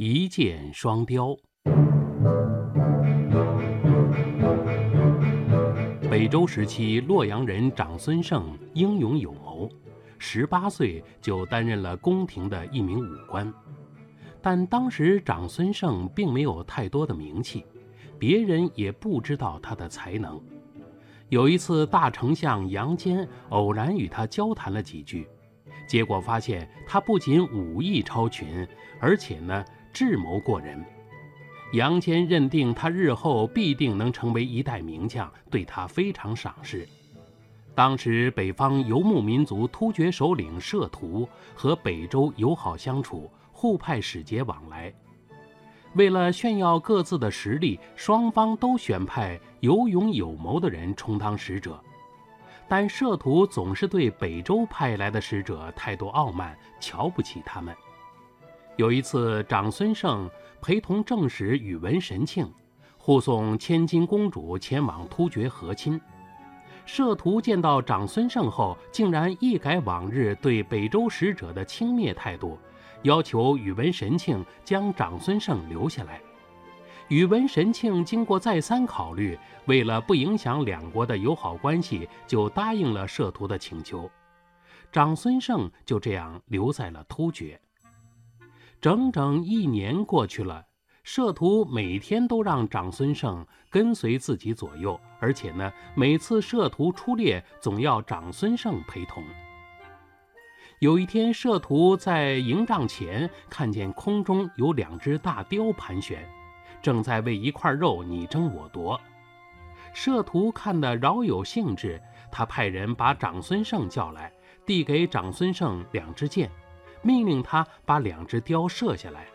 一箭双雕。北周时期，洛阳人长孙晟英勇有谋，十八岁就担任了宫廷的一名武官。但当时长孙晟并没有太多的名气，别人也不知道他的才能。有一次，大丞相杨坚偶然与他交谈了几句，结果发现他不仅武艺超群，而且呢。智谋过人，杨坚认定他日后必定能成为一代名将，对他非常赏识。当时北方游牧民族突厥首领摄图和北周友好相处，互派使节往来。为了炫耀各自的实力，双方都选派有勇有谋的人充当使者。但摄图总是对北周派来的使者态度傲慢，瞧不起他们。有一次，长孙晟陪同正使宇文神庆护送千金公主前往突厥和亲。摄图见到长孙晟后，竟然一改往日对北周使者的轻蔑态度，要求宇文神庆将长孙晟留下来。宇文神庆经过再三考虑，为了不影响两国的友好关系，就答应了摄图的请求。长孙晟就这样留在了突厥。整整一年过去了，摄图每天都让长孙晟跟随自己左右，而且呢，每次摄图出猎总要长孙晟陪同。有一天，摄图在营帐前看见空中有两只大雕盘旋，正在为一块肉你争我夺。摄图看得饶有兴致，他派人把长孙晟叫来，递给长孙晟两支箭。命令他把两只雕射下来。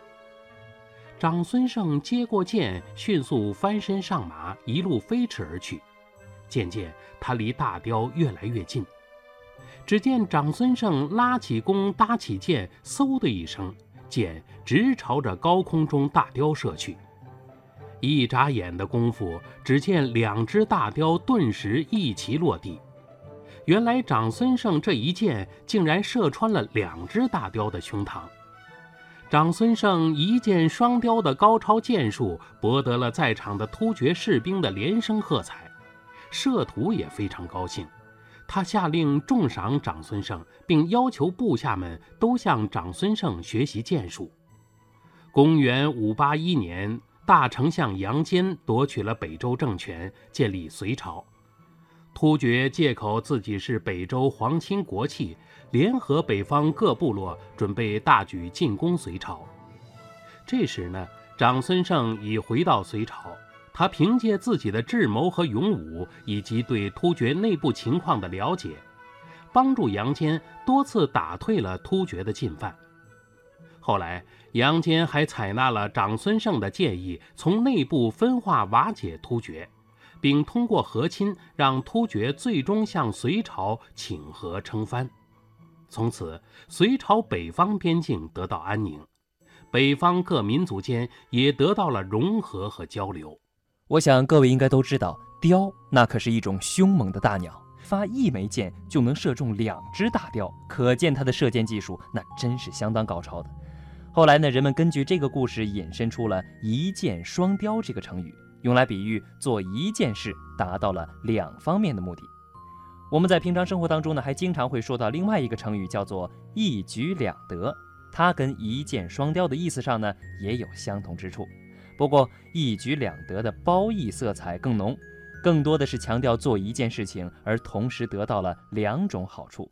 长孙晟接过剑，迅速翻身上马，一路飞驰而去。渐渐，他离大雕越来越近。只见长孙晟拉起弓，搭起箭，嗖的一声，箭直朝着高空中大雕射去。一眨眼的功夫，只见两只大雕顿时一齐落地。原来长孙晟这一箭竟然射穿了两只大雕的胸膛。长孙晟一箭双雕的高超箭术博得了在场的突厥士兵的连声喝彩，摄图也非常高兴，他下令重赏长孙晟，并要求部下们都向长孙晟学习箭术。公元五八一年，大丞相杨坚夺取了北周政权，建立隋朝。突厥借口自己是北周皇亲国戚，联合北方各部落，准备大举进攻隋朝。这时呢，长孙晟已回到隋朝，他凭借自己的智谋和勇武，以及对突厥内部情况的了解，帮助杨坚多次打退了突厥的进犯。后来，杨坚还采纳了长孙晟的建议，从内部分化瓦解突厥。并通过和亲，让突厥最终向隋朝请和称藩。从此，隋朝北方边境得到安宁，北方各民族间也得到了融合和交流。我想各位应该都知道，雕那可是一种凶猛的大鸟，发一枚箭就能射中两只大雕，可见它的射箭技术那真是相当高超的。后来呢，人们根据这个故事引申出了一箭双雕这个成语。用来比喻做一件事达到了两方面的目的。我们在平常生活当中呢，还经常会说到另外一个成语，叫做一举两得。它跟一箭双雕的意思上呢，也有相同之处。不过一举两得的褒义色彩更浓，更多的是强调做一件事情而同时得到了两种好处。